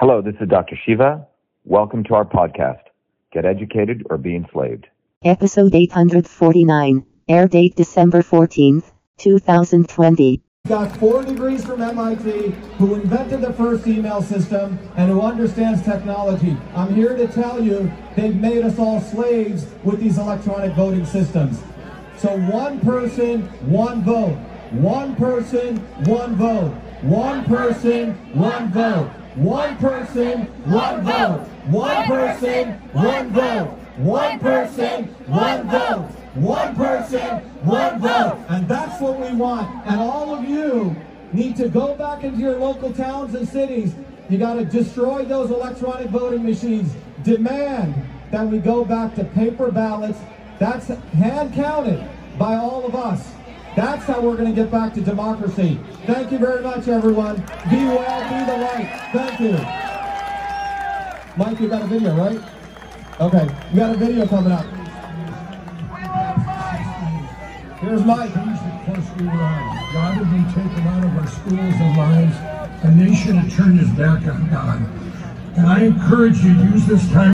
Hello, this is Dr. Shiva. Welcome to our podcast, Get Educated or Be Enslaved. Episode 849. Air date December 14th, 2020. got four degrees from MIT, who invented the first email system and who understands technology. I'm here to tell you they've made us all slaves with these electronic voting systems. So one person, one vote. One person, one vote. One person, one vote. One person, one vote. One person, one vote. One person, one vote. One person, one vote. And that's what we want. And all of you need to go back into your local towns and cities. You got to destroy those electronic voting machines. Demand that we go back to paper ballots. That's hand counted by all of us. That's how we're going to get back to democracy. Thank you very much, everyone. Be well, be the light. Thank you. Mike, you got a video, right? Okay, we got a video coming up. Here's Mike. that course we been taken out of our schools and lives. A nation had turned his back on God. And I encourage you to use this time.